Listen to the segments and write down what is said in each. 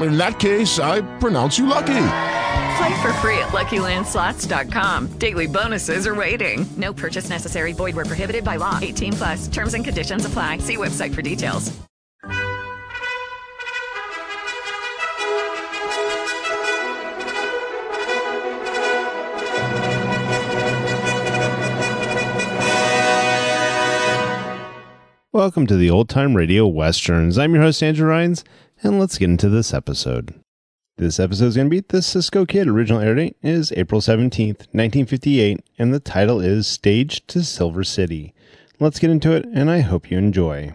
In that case, I pronounce you lucky. Play for free at LuckyLandSlots.com. Daily bonuses are waiting. No purchase necessary. Void where prohibited by law. 18 plus. Terms and conditions apply. See website for details. Welcome to the Old Time Radio Westerns. I'm your host, Andrew Rhynes, and let's get into this episode. This episode is going to be The Cisco Kid. Original air date is April 17th, 1958, and the title is Stage to Silver City. Let's get into it, and I hope you enjoy.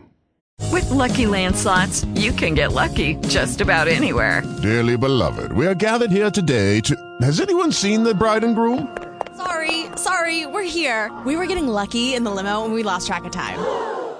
With Lucky Land slots, you can get lucky just about anywhere. Dearly beloved, we are gathered here today to. Has anyone seen the bride and groom? Sorry, sorry, we're here. We were getting lucky in the limo and we lost track of time.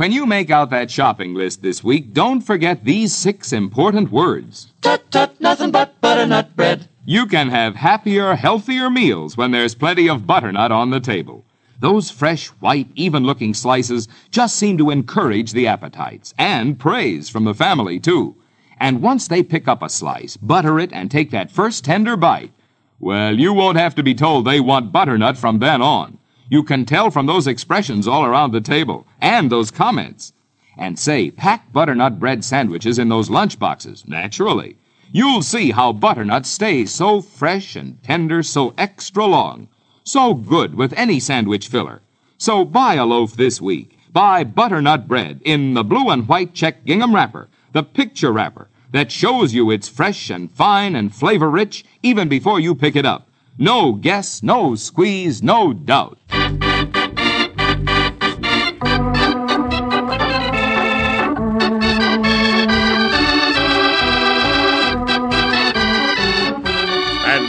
When you make out that shopping list this week, don't forget these six important words. Tut tut, nothing but butternut bread. You can have happier, healthier meals when there's plenty of butternut on the table. Those fresh, white, even looking slices just seem to encourage the appetites, and praise from the family, too. And once they pick up a slice, butter it, and take that first tender bite, well, you won't have to be told they want butternut from then on. You can tell from those expressions all around the table and those comments. And say, pack butternut bread sandwiches in those lunch boxes, naturally. You'll see how butternut stays so fresh and tender, so extra long, so good with any sandwich filler. So buy a loaf this week. Buy butternut bread in the blue and white check gingham wrapper, the picture wrapper that shows you it's fresh and fine and flavor rich even before you pick it up. No guess, no squeeze, no doubt. And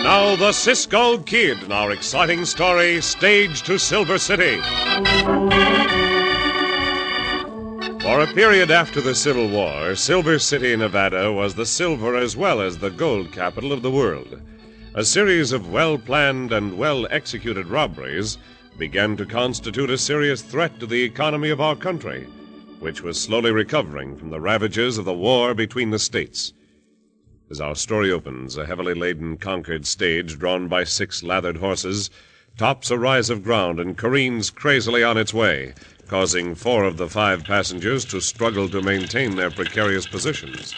now the Cisco Kid in our exciting story, Stage to Silver City. For a period after the Civil War, Silver City, Nevada was the silver as well as the gold capital of the world. A series of well planned and well executed robberies began to constitute a serious threat to the economy of our country, which was slowly recovering from the ravages of the war between the states. As our story opens, a heavily laden Concord stage drawn by six lathered horses tops a rise of ground and careens crazily on its way, causing four of the five passengers to struggle to maintain their precarious positions.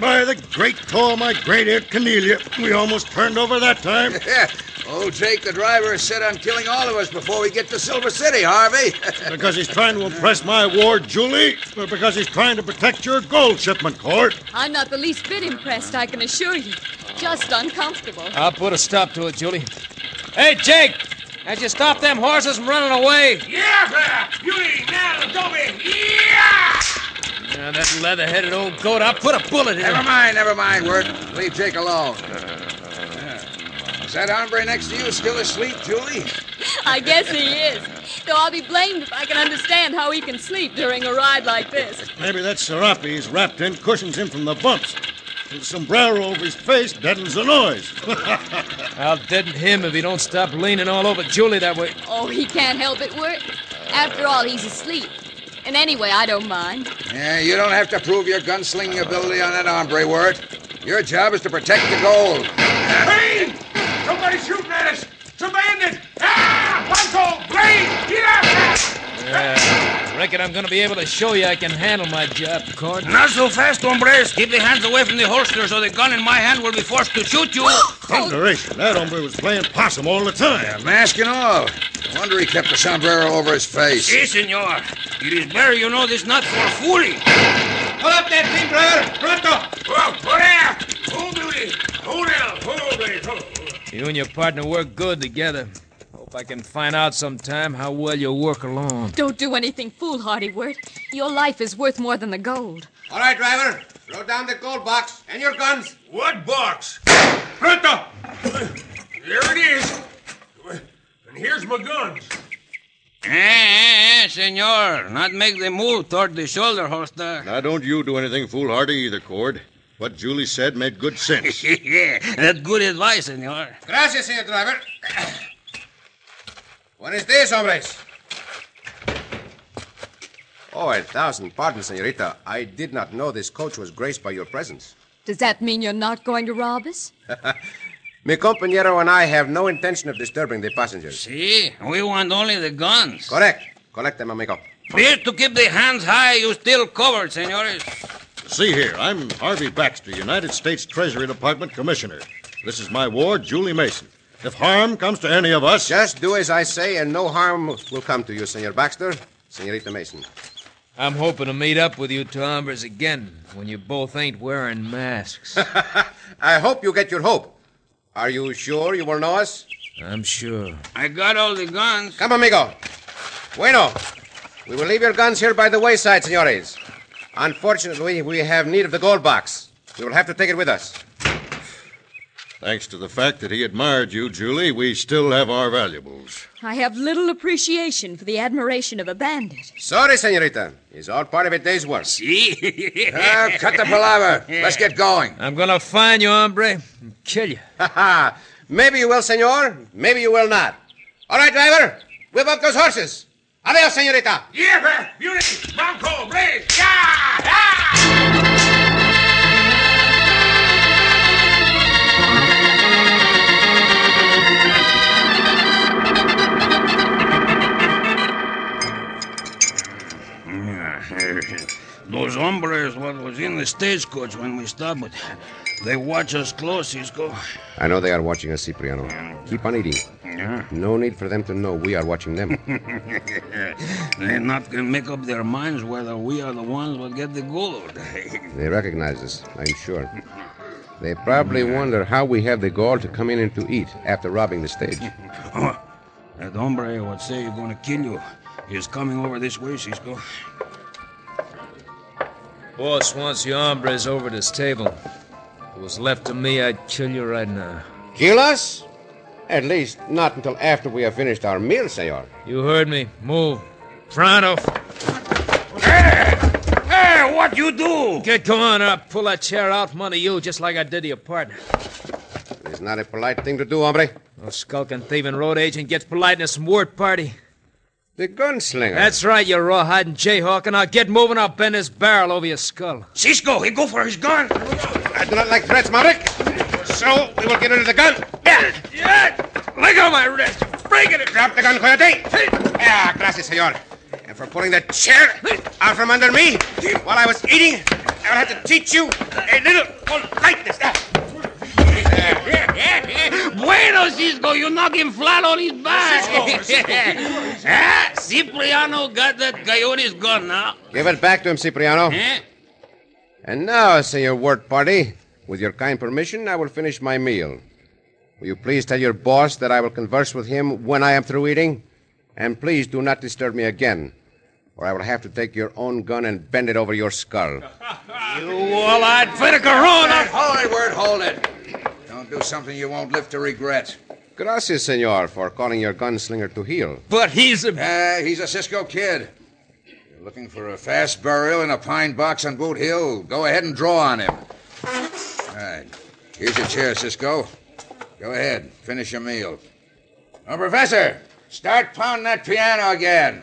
By the great toe of my great aunt Cornelia, we almost turned over that time. Yeah. Old Jake, the driver, is set on killing all of us before we get to Silver City, Harvey. because he's trying to impress my ward, Julie, or because he's trying to protect your gold shipment, Cord. I'm not the least bit impressed, I can assure you. Just uncomfortable. I'll put a stop to it, Julie. Hey, Jake! Had you stop them horses from running away? Yeah, Beauty, now, Dobby, yeah! Yeah, that leather-headed old goat, I'll put a bullet in him. Never mind, never mind, Wirt. Leave Jake alone. Is that hombre next to you still asleep, Julie? I guess he is. Though I'll be blamed if I can understand how he can sleep during a ride like this. Maybe that serape he's wrapped in cushions him from the bumps. The sombrero over his face deadens the noise. I'll deaden him if he don't stop leaning all over Julie that way. Oh, he can't help it, Wirt. After all, he's asleep. And anyway, I don't mind. Yeah, you don't have to prove your gunslinging ability on that hombre, Wirt. Your job is to protect the gold. Hey! Somebody's shooting at us! It's a bandit! Ah! Pancho! Blade! Get after Yeah, reckon I'm gonna be able to show you I can handle my job, Cord. Not so fast, hombres. Keep the hands away from the holsters, or the gun in my hand will be forced to shoot you. Thunderation, that hombre was playing possum all the time. Yeah, mask and all. No wonder he kept the sombrero over his face. Si, senor. It is better you know this not for fooling. Hold up that thing, brother! Pronto! Oh, Whoa, hold there! Hold, Beauty! Hold down! Hold, Blade! Hold. You and your partner work good together. Hope I can find out sometime how well you work alone. Don't do anything foolhardy, Wirt. Your life is worth more than the gold. All right, driver. Throw down the gold box and your guns. What box? Pronto! Here it is. And here's my guns. Eh, eh, eh, senor. Not make the move toward the shoulder holster. Now, don't you do anything foolhardy either, Cord. What Julie said made good sense. yeah, that's good advice, senor. Gracias, senor driver. Buenos dias, hombres. Oh, a thousand pardons, senorita. I did not know this coach was graced by your presence. Does that mean you're not going to rob us? Mi compañero and I have no intention of disturbing the passengers. See, we want only the guns. Correct. Collect them, amigo. Fear to keep the hands high, you still covered, senores. See here, I'm Harvey Baxter, United States Treasury Department Commissioner. This is my ward, Julie Mason. If harm comes to any of us. Just do as I say, and no harm will come to you, Senor Baxter. Senorita Mason. I'm hoping to meet up with you two hombres again when you both ain't wearing masks. I hope you get your hope. Are you sure you will know us? I'm sure. I got all the guns. Come, amigo. Bueno. We will leave your guns here by the wayside, senores. Unfortunately, we have need of the gold box. We will have to take it with us. Thanks to the fact that he admired you, Julie, we still have our valuables. I have little appreciation for the admiration of a bandit. Sorry, senorita. It's all part of a day's work. See? Ah, cut the palaver. Let's get going. I'm gonna find you, hombre, and kill you. Ha ha. Maybe you will, senor. Maybe you will not. All right, driver. Whip up those horses. Adios, senorita. Yeah, Beauty! Bronco! Blade! Yeah! Yeah! Those hombres what was in the stagecoach when we stopped, but they watch us close, Cisco. I know they are watching us, Cipriano. Keep on eating. Yeah. No need for them to know we are watching them. They're not gonna make up their minds whether we are the ones who get the gold. they recognize us, I'm sure. They probably wonder how we have the gall to come in and to eat after robbing the stage. Oh, that hombre would say you're gonna kill you. He's coming over this way, Cisco. Boss wants you hombres over this table. If it was left to me, I'd kill you right now. Kill us? At least not until after we have finished our meal, senor. You heard me. Move. Pronto. Hey, Hey, what you do? Get going or I'll pull that chair out from under you just like I did to your partner. It's not a polite thing to do, hombre. A skulking, thieving road agent gets politeness from Wirt Party. The gunslinger. That's right, you rawhide and jayhawk, and I'll get moving. I'll bend this barrel over your skull. Cisco, he go for his gun. I do not like threats, Maverick. So we will get rid of the gun. Yeah, yeah. Let go of my wrist. Break it. Drop the gun, Coyote. Yeah, gracias, senor. And for pulling the chair out from under me while I was eating. I will have to teach you a little politeness. Ah. bueno, Cisco, you knock him flat on his back. ah, Cipriano got that coyote's gun now. Give it back to him, Cipriano. Eh? And now, Senor Wirt Party, with your kind permission, I will finish my meal. Will you please tell your boss that I will converse with him when I am through eating? And please do not disturb me again, or I will have to take your own gun and bend it over your skull. You wall-eyed federcarona. Hold it, Wirt, hold it. Don't do something you won't live to regret. Gracias, senor, for calling your gunslinger to heel. But he's a... Uh, he's a Cisco kid. You're looking for a fast burial in a pine box on Boot Hill? Go ahead and draw on him. All right. Here's your chair, Cisco. Go ahead. Finish your meal. Now, Professor, start pounding that piano again.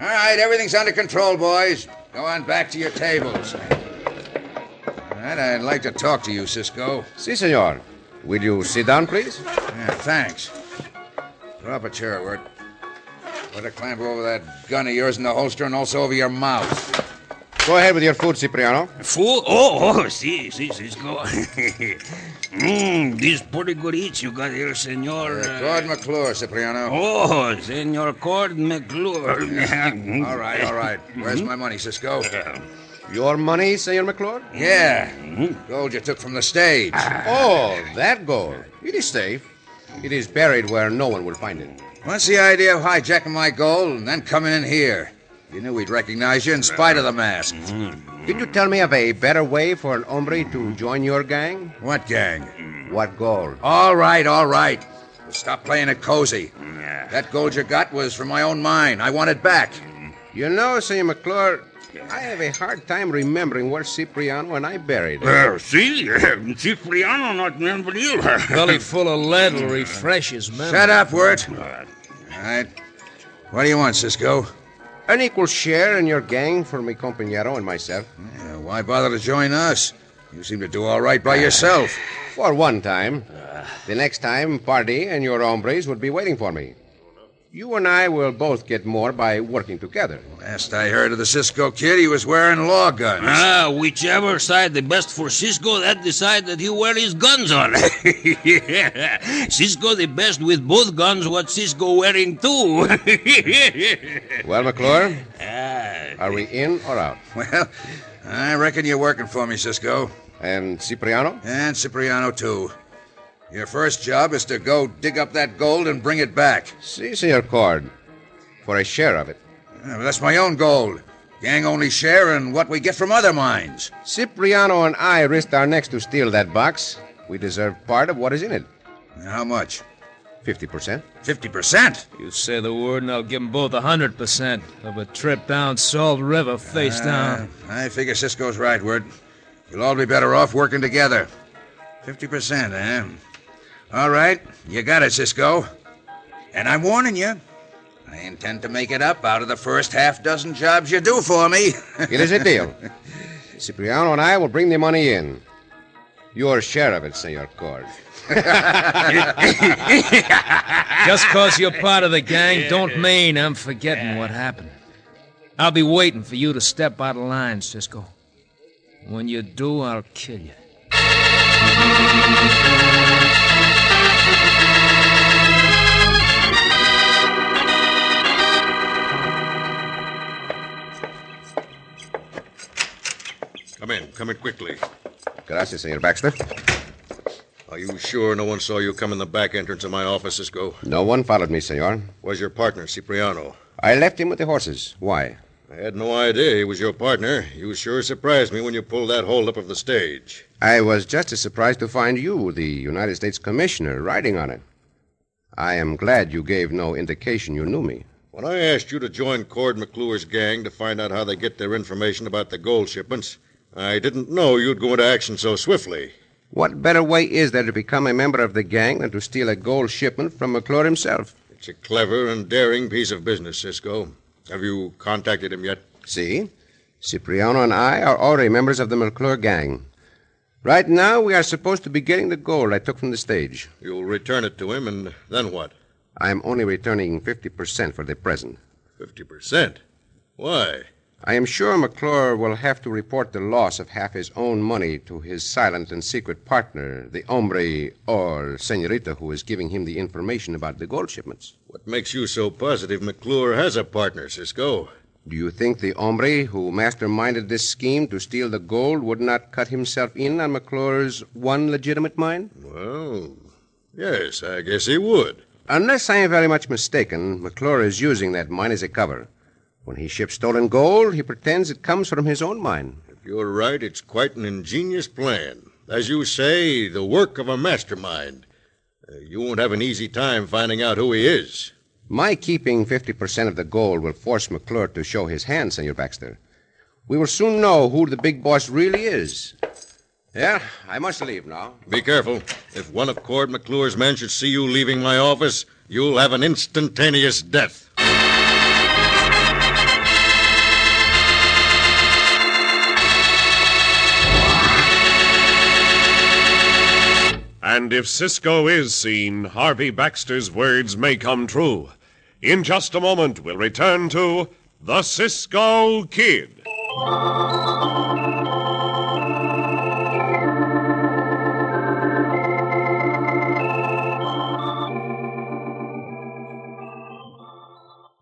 All right, everything's under control, boys. Go on back to your tables. All right, I'd like to talk to you, Cisco. Si, senor. Will you sit down, please? Yeah, thanks. Draw up a chair, Wirt. Put a clamp over that gun of yours in the holster and also over your mouth. Go ahead with your food, Cipriano. Food? Oh, oh, si, si, Cisco. Mmm, these pretty good eats you got here, senor. Uh, Cord McClure, Cipriano. Oh, Senor Cord McClure. all right, all right. Where's my money, Cisco? Your money, Senor McClure? Yeah. Mm-hmm. Gold you took from the stage. Oh, that gold. It is safe. It is buried where no one will find it. What's the idea of hijacking my gold and then coming in here? You knew we'd recognize you in spite of the mask. Mm-hmm. Did you tell me of a better way for an hombre to join your gang? What gang? What gold? All right, all right. Stop playing it cozy. That gold you got was from my own mine. I want it back. You know, Senor McClure, I have a hard time remembering where Cipriano and I buried him. Uh, see? Cipriano not remember you. Belly full of lead will refresh his memory. Shut up, Wirt. All right. What do you want, Cisco? An equal share in your gang for me compañero and myself. Yeah, why bother to join us? You seem to do all right by yourself. For one time. The next time, Party and your hombres would be waiting for me. You and I will both get more by working together. Last I heard of the Cisco kid, he was wearing law guns. Ah, whichever side the best for Cisco, that decide that he wear his guns on. Cisco the best with both guns what Cisco wearing too. well, McClure, are we in or out? Well, I reckon you're working for me, Cisco. And Cipriano? And Cipriano, too. Your first job is to go dig up that gold and bring it back. Si, Senor Cord. For a share of it. Yeah, that's my own gold. Gang only share in what we get from other mines. Cipriano and I risked our necks to steal that box. We deserve part of what is in it. How much? 50%. 50%? You say the word and I'll give them both a 100% of a trip down Salt River face uh, down. I figure Cisco's right, Wirt. You'll all be better off working together. 50%, eh? All right, you got it, Cisco. And I'm warning you, I intend to make it up out of the first half dozen jobs you do for me. it is a deal. Cipriano and I will bring the money in. Your share of it, Senor Cord. Just cause you're part of the gang don't mean I'm forgetting what happened. I'll be waiting for you to step out of line, Cisco. When you do, I'll kill you. Come in. Quickly. Gracias, Senor Baxter. Are you sure no one saw you come in the back entrance of my office, Cisco? No one followed me, Senor. Where's your partner, Cipriano? I left him with the horses. Why? I had no idea he was your partner. You sure surprised me when you pulled that holdup of the stage. I was just as surprised to find you, the United States Commissioner, riding on it. I am glad you gave no indication you knew me. When I asked you to join Cord McClure's gang to find out how they get their information about the gold shipments, I didn't know you'd go into action so swiftly. What better way is there to become a member of the gang than to steal a gold shipment from McClure himself? It's a clever and daring piece of business, Cisco. Have you contacted him yet? See? Cipriano and I are already members of the McClure gang. Right now, we are supposed to be getting the gold I took from the stage. You'll return it to him, and then what? I'm only returning 50% for the present. 50%? Why? I am sure McClure will have to report the loss of half his own money to his silent and secret partner, the hombre or senorita who is giving him the information about the gold shipments. What makes you so positive McClure has a partner, Cisco? Do you think the hombre who masterminded this scheme to steal the gold would not cut himself in on McClure's one legitimate mine? Well, yes, I guess he would. Unless I am very much mistaken, McClure is using that mine as a cover. When he ships stolen gold, he pretends it comes from his own mine. If you're right, it's quite an ingenious plan. As you say, the work of a mastermind. Uh, you won't have an easy time finding out who he is. My keeping 50% of the gold will force McClure to show his hand, Senor Baxter. We will soon know who the big boss really is. Yeah, I must leave now. Be careful. If one of Cord McClure's men should see you leaving my office, you'll have an instantaneous death. And if Cisco is seen, Harvey Baxter's words may come true. In just a moment, we'll return to The Cisco Kid.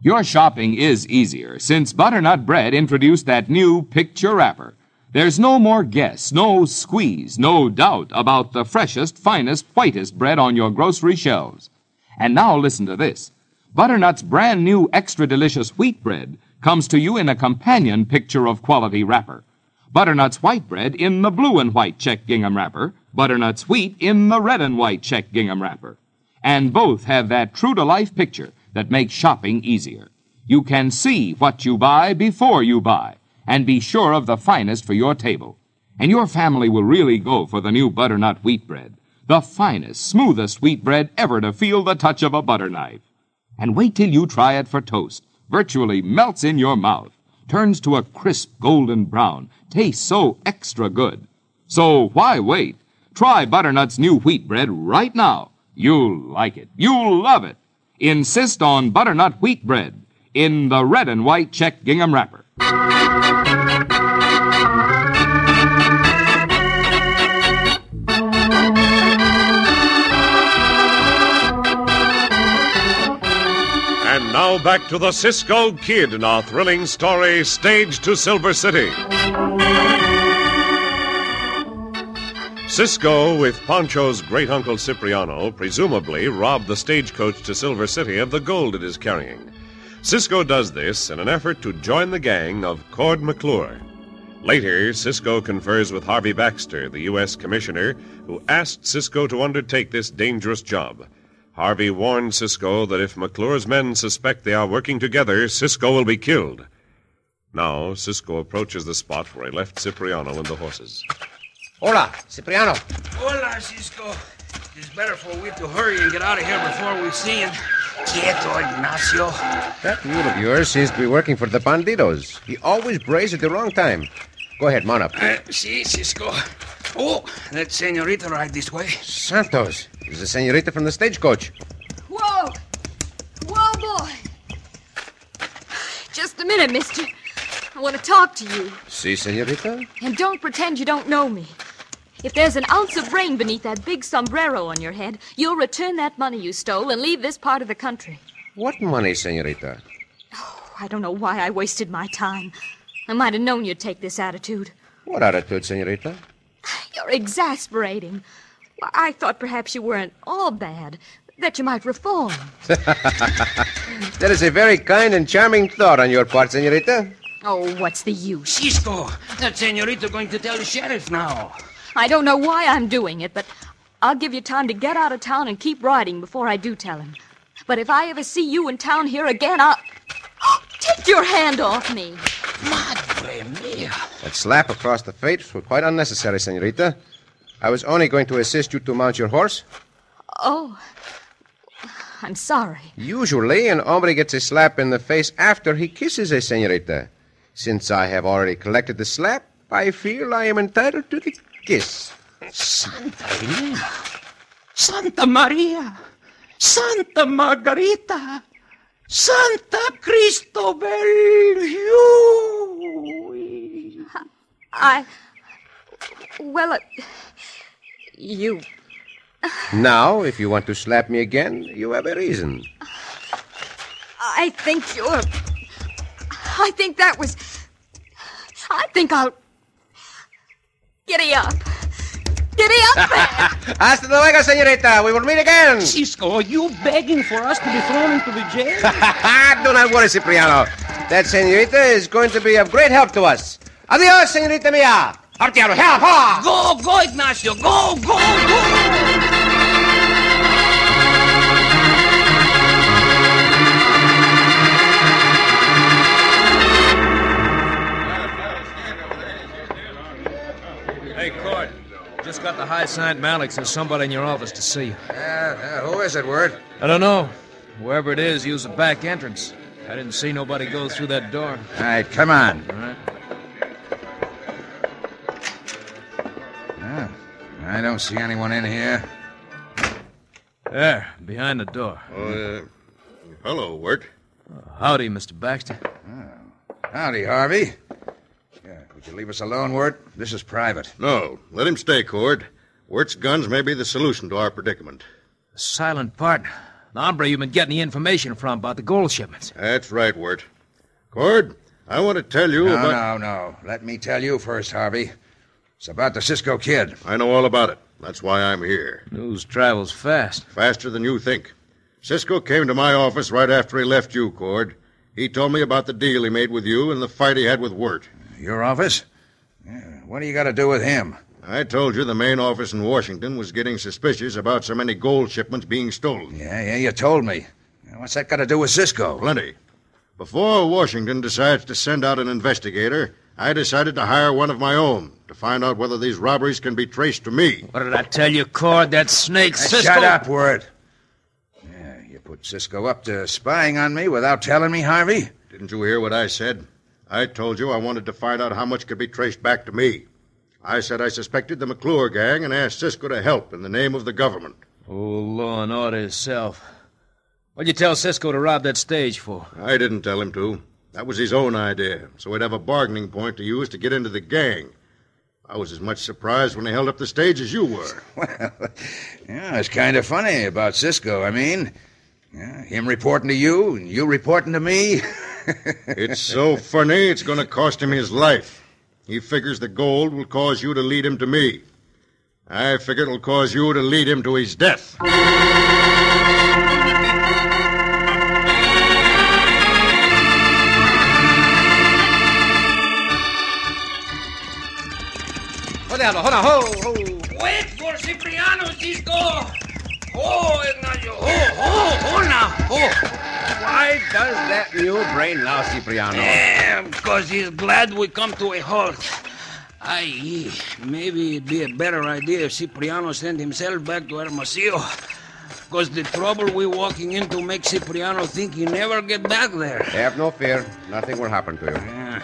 Your shopping is easier since Butternut Bread introduced that new picture wrapper. There's no more guess, no squeeze, no doubt about the freshest, finest, whitest bread on your grocery shelves. And now listen to this. Butternut's brand new extra delicious wheat bread comes to you in a companion picture of quality wrapper. Butternut's white bread in the blue and white check gingham wrapper, Butternut's wheat in the red and white check gingham wrapper. And both have that true to life picture that makes shopping easier. You can see what you buy before you buy and be sure of the finest for your table. And your family will really go for the new butternut wheat bread, the finest, smoothest wheat bread ever to feel the touch of a butter knife. And wait till you try it for toast. Virtually melts in your mouth, turns to a crisp golden brown, tastes so extra good. So why wait? Try Butternut's new wheat bread right now. You'll like it. You'll love it. Insist on butternut wheat bread in the red and white check gingham wrapper. And now back to the Cisco Kid in our thrilling story, Stage to Silver City. Cisco, with Pancho's great uncle Cipriano, presumably robbed the stagecoach to Silver City of the gold it is carrying. Cisco does this in an effort to join the gang of Cord McClure. Later, Cisco confers with Harvey Baxter, the U.S. Commissioner, who asked Cisco to undertake this dangerous job. Harvey warns Cisco that if McClure's men suspect they are working together, Cisco will be killed. Now, Cisco approaches the spot where he left Cipriano and the horses. Hola, Cipriano. Hola, Cisco. It's better for we to hurry and get out of here before we see him. Quieto, Ignacio. That mule of yours seems to be working for the bandidos. He always brays at the wrong time. Go ahead, mount up. Uh, si, Cisco. Oh, that senorita ride this way. Santos. Is the senorita from the stagecoach. Whoa! Whoa, boy! Just a minute, mister. I want to talk to you. Si, senorita? And don't pretend you don't know me. If there's an ounce of rain beneath that big sombrero on your head, you'll return that money you stole and leave this part of the country. What money, senorita? Oh, I don't know why I wasted my time. I might have known you'd take this attitude. What attitude, senorita? You're exasperating. I thought perhaps you weren't all bad, that you might reform. that is a very kind and charming thought on your part, senorita. Oh, what's the use? Cisco, that senorita going to tell the sheriff now. I don't know why I'm doing it, but I'll give you time to get out of town and keep riding before I do tell him. But if I ever see you in town here again, I'll. Take your hand off me. Madre mia. That slap across the face was quite unnecessary, senorita. I was only going to assist you to mount your horse. Oh. I'm sorry. Usually, an hombre gets a slap in the face after he kisses a senorita. Since I have already collected the slap, I feel I am entitled to the kiss. Santa Elena. Santa Maria. Santa Margarita. Santa Cristobal, you. I. Well, uh, you. Now, if you want to slap me again, you have a reason. I think you're. I think that was. I think I'll. Giddy up. Giddy up there. Hasta luego, senorita. We will meet again. Cisco, are you begging for us to be thrown into the jail? Do not worry, Cipriano. That senorita is going to be of great help to us. Adios, senorita mia. Partiano, help, ha! Go, go, Ignacio, go, go, go! Just got the high signed Malik says somebody in your office to see you. Yeah, yeah, who is it, Wirt? I don't know. Whoever it is, use the back entrance. I didn't see nobody go through that door. All right, come on. All right. Yeah, I don't see anyone in here. There, behind the door. Oh, uh, hello, Wirt. Howdy, Mr. Baxter. Howdy, Harvey. Yeah, would you leave us alone, Wirt? This is private. No, let him stay, Cord. Wirt's guns may be the solution to our predicament. The silent partner. The hombre you've been getting the information from about the gold shipments. That's right, Wirt. Cord, I want to tell you no, about. no, no. Let me tell you first, Harvey. It's about the Cisco kid. I know all about it. That's why I'm here. News travels fast. Faster than you think. Cisco came to my office right after he left you, Cord. He told me about the deal he made with you and the fight he had with Wirt. Your office? Yeah, what do you got to do with him? I told you the main office in Washington was getting suspicious about so many gold shipments being stolen. Yeah, yeah, you told me. What's that got to do with Cisco? Plenty. Before Washington decides to send out an investigator, I decided to hire one of my own to find out whether these robberies can be traced to me. What did I tell you, Cord? That snake Hey, Cisco. Shut up, Wirt. Yeah, you put Cisco up to spying on me without telling me, Harvey? Didn't you hear what I said? I told you I wanted to find out how much could be traced back to me. I said I suspected the McClure gang and asked Cisco to help in the name of the government. Oh, law and order itself. What'd you tell Cisco to rob that stage for? I didn't tell him to. That was his own idea, so he'd have a bargaining point to use to get into the gang. I was as much surprised when he held up the stage as you were. Well, yeah, it's kind of funny about Cisco, I mean. Yeah, him reporting to you and you reporting to me. it's so funny, it's going to cost him his life. He figures the gold will cause you to lead him to me. I figure it'll cause you to lead him to his death. Hold on, hold on, ho, ho. Wait for Cipriano, Cisco. Oh, Ignacio. Oh, mule brain now, Cipriano? Yeah, because he's glad we come to a halt. Aye, maybe it'd be a better idea if Cipriano sent himself back to Hermosillo. Because the trouble we're walking into makes Cipriano think he never get back there. Have no fear. Nothing will happen to you. Yeah.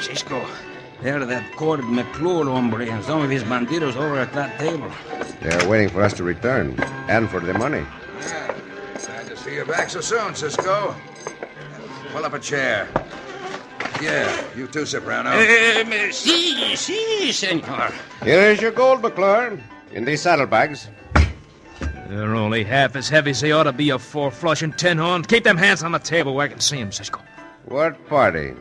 Cisco, there that Cord McClure hombre and some of his bandidos over at that table. They're waiting for us to return and for the money. Glad to see you back so soon, Cisco. Pull up a chair. Yeah, you too, Soprano. Eh, si, si, senor. Here is your gold, McClure, in these saddlebags. They're only half as heavy as they ought to be, a four flush and ten horn. Keep them hands on the table where I can see 'em, Cisco. Wirt Party?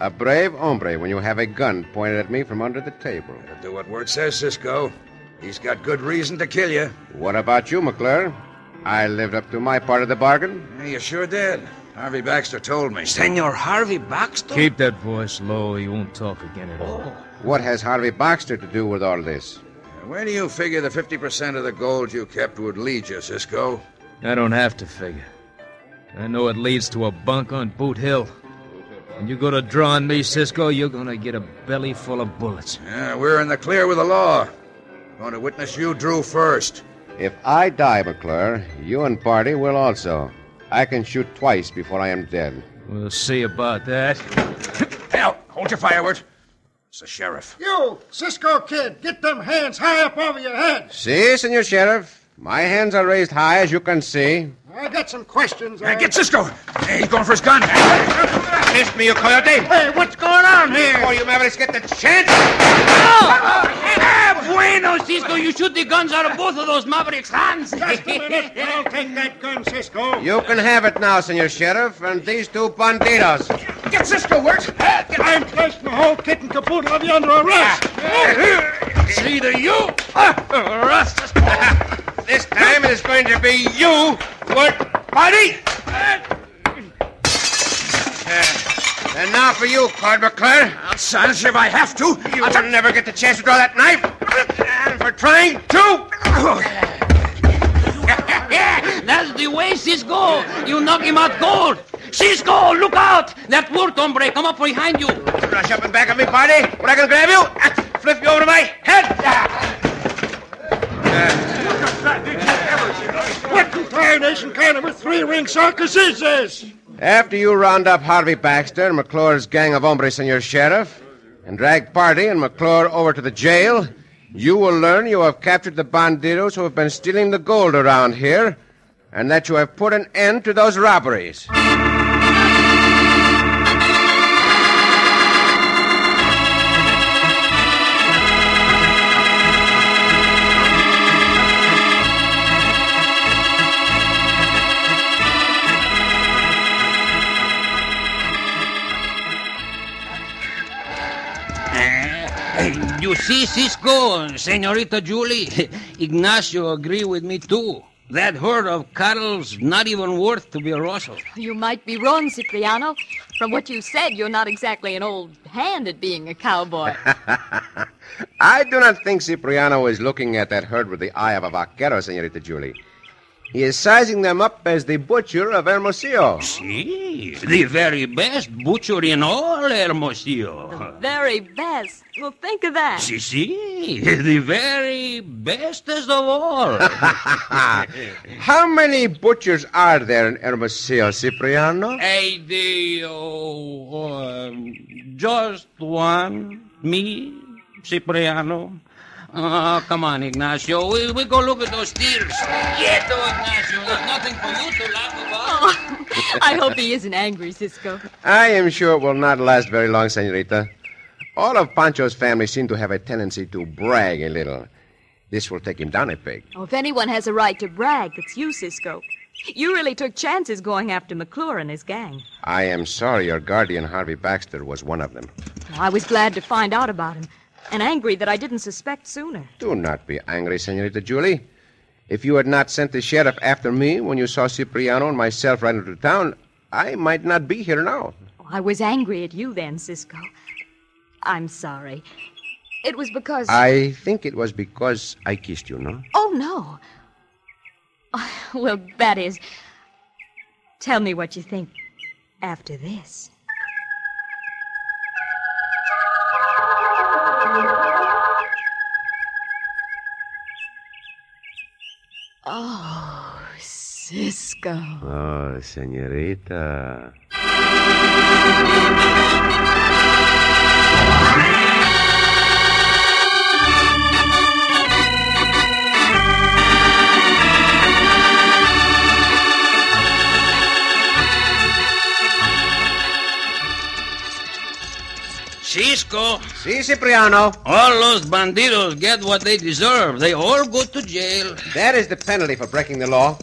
A brave hombre when you have a gun pointed at me from under the table. Do what Wirt says, Cisco. He's got good reason to kill you. What about you, McClure? I lived up to my part of the bargain. Yeah, you sure did. Harvey Baxter told me. Senor Harvey Baxter? Keep that voice low. He won't talk again at all. Oh. What has Harvey Baxter to do with all this? Where do you figure the 50% of the gold you kept would lead you, Cisco? I don't have to figure. I know it leads to a bunk on Boot Hill. When you go to draw on me, Cisco, you're gonna get a belly full of bullets. Yeah, we're in the clear with the law. Going to witness you drew first. If I die, McClure, you and party will also. I can shoot twice before I am dead. We'll see about that. Hell, hold your fire, Wirt. It's the sheriff. You, Cisco kid, get them hands high up over your head. Si, Senor Sheriff. My hands are raised high, as you can see. I got some questions. Hey, get Cisco. Hey, he's going for his gun. Miss me, you coyote. Hey, what's going on here? Before you Mavericks get the chance. Ah, bueno, Cisco, you shoot the guns out of both of those Mavericks' hands. Just a minute. I'll take that gun, Cisco. You can have it now, Senor Sheriff, and these two banditos. Get Cisco, Wirt. I'm placing the whole kit and caboodle of you under arrest. It's either you or us. This time it is going to be you, Wirt Party. Uh, and now for you, Cord McClure. I'll silence you if I have to. You will never get the chance to draw that knife. And for trying to. That's the way, Cisco. You knock him out cold. Cisco, look out! That Wirt hombre come up behind you. Rush up and back of me, party. When I can grab you, flip you over to my head. What contamination kind of a three-ring circus is this? After you round up Harvey Baxter and McClure's gang of hombres, Senor Sheriff, and drag Party and McClure over to the jail, you will learn you have captured the bandidos who have been stealing the gold around here, and that you have put an end to those robberies. You see, Cisco, Senorita Julie, Ignacio agree with me too. That herd of cattle's not even worth to be rustled. You might be wrong, Cipriano. From what you said, you're not exactly an old hand at being a cowboy. I do not think Cipriano is looking at that herd with the eye of a vaquero, Senorita Julie. He is sizing them up as the butcher of Hermosillo. See, the very best butcher in all Hermosillo. The Very best. Well, think of that. See, see, the very bestest of all. How many butchers are there in Hermosillo, Cipriano? Hey, the, oh, um, just one, me, Cipriano. Oh, come on, Ignacio. We, we go look at those steers. Quieto, Ignacio. There's nothing for you to laugh about. Oh, I hope he isn't angry, Cisco. I am sure it will not last very long, Senorita. All of Pancho's family seem to have a tendency to brag a little. This will take him down a peg. Oh, if anyone has a right to brag, it's you, Cisco. You really took chances going after McClure and his gang. I am sorry your guardian, Harvey Baxter, was one of them. I was glad to find out about him, and angry that I didn't suspect sooner. Do not be angry, Senorita Julie. If you had not sent the sheriff after me when you saw Cipriano and myself ride into town, I might not be here now. Oh, I was angry at you then, Cisco. I'm sorry. It was because. I think it was because I kissed you, no? Oh, no. Ah, well, that is. Tell me what you think after this. Oh, Cisco. Oh, senorita. Cisco. Si, Cipriano. All those bandidos get what they deserve. They all go to jail. That is the penalty for breaking the law.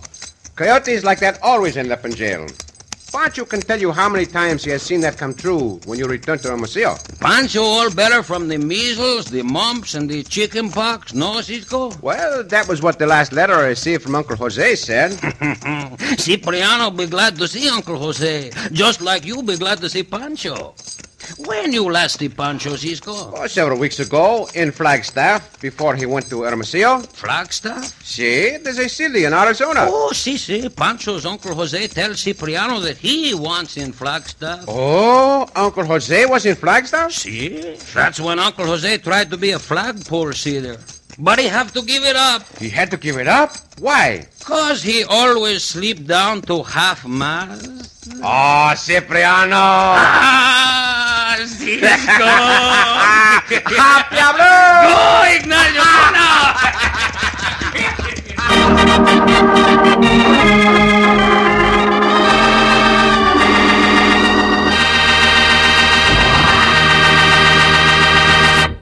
Coyotes like that always end up in jail. Pancho can tell you how many times he has seen that come true when you return to Hermosillo. Pancho all better from the measles, the mumps, and the chicken pox, no, Cisco? Well, that was what the last letter I received from Uncle Jose said. Cipriano be glad to see Uncle Jose, just like you be glad to see Pancho. When you last see Pancho, Cisco? Oh, several weeks ago in Flagstaff before he went to Hermosillo. Flagstaff? Si, there's a city in Arizona. Oh, si, si. Pancho's Uncle Jose tells Cipriano that he wants in Flagstaff. Oh, Uncle Jose was in Flagstaff? Si. That's when Uncle Jose tried to be a flagpole seeder. But he have to give it up. He had to give it up? Why? Cause he always sleep down to half mast. Oh, Cipriano! Ah, Cisco! ¡Diablo! ¡Ah, Go, Ignacio! Go!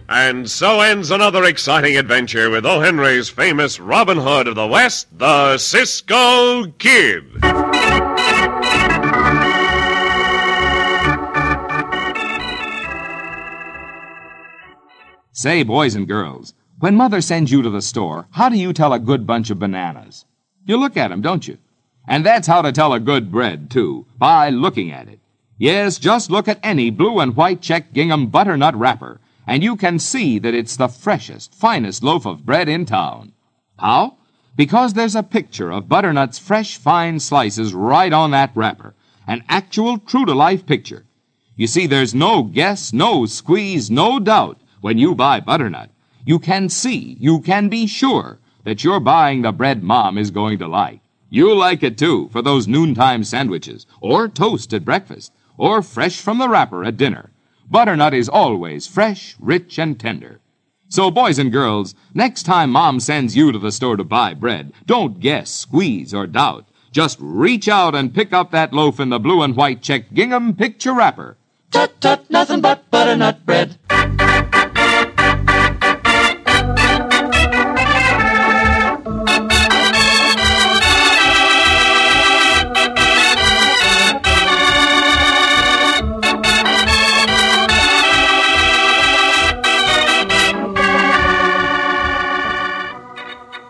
And so ends another exciting adventure with O. Henry's famous Robin Hood of the West, the Cisco Kid. Say, boys and girls, when Mother sends you to the store, how do you tell a good bunch of bananas? You look at 'em, don't you? And that's how to tell a good bread, too, by looking at it. Yes, just look at any blue and white check gingham butternut wrapper, and you can see that it's the freshest, finest loaf of bread in town. How? Because there's a picture of butternut's fresh, fine slices right on that wrapper. An actual, true to life picture. You see, there's no guess, no squeeze, no doubt when you buy butternut. You can see, you can be sure that you're buying the bread Mom is going to like. You'll like it too for those noontime sandwiches, or toast at breakfast, or fresh from the wrapper at dinner. Butternut is always fresh, rich, and tender. So, boys and girls, next time Mom sends you to the store to buy bread, don't guess, squeeze, or doubt. Just reach out and pick up that loaf in the blue and white check gingham picture wrapper. Tut tut, nothing but butternut bread.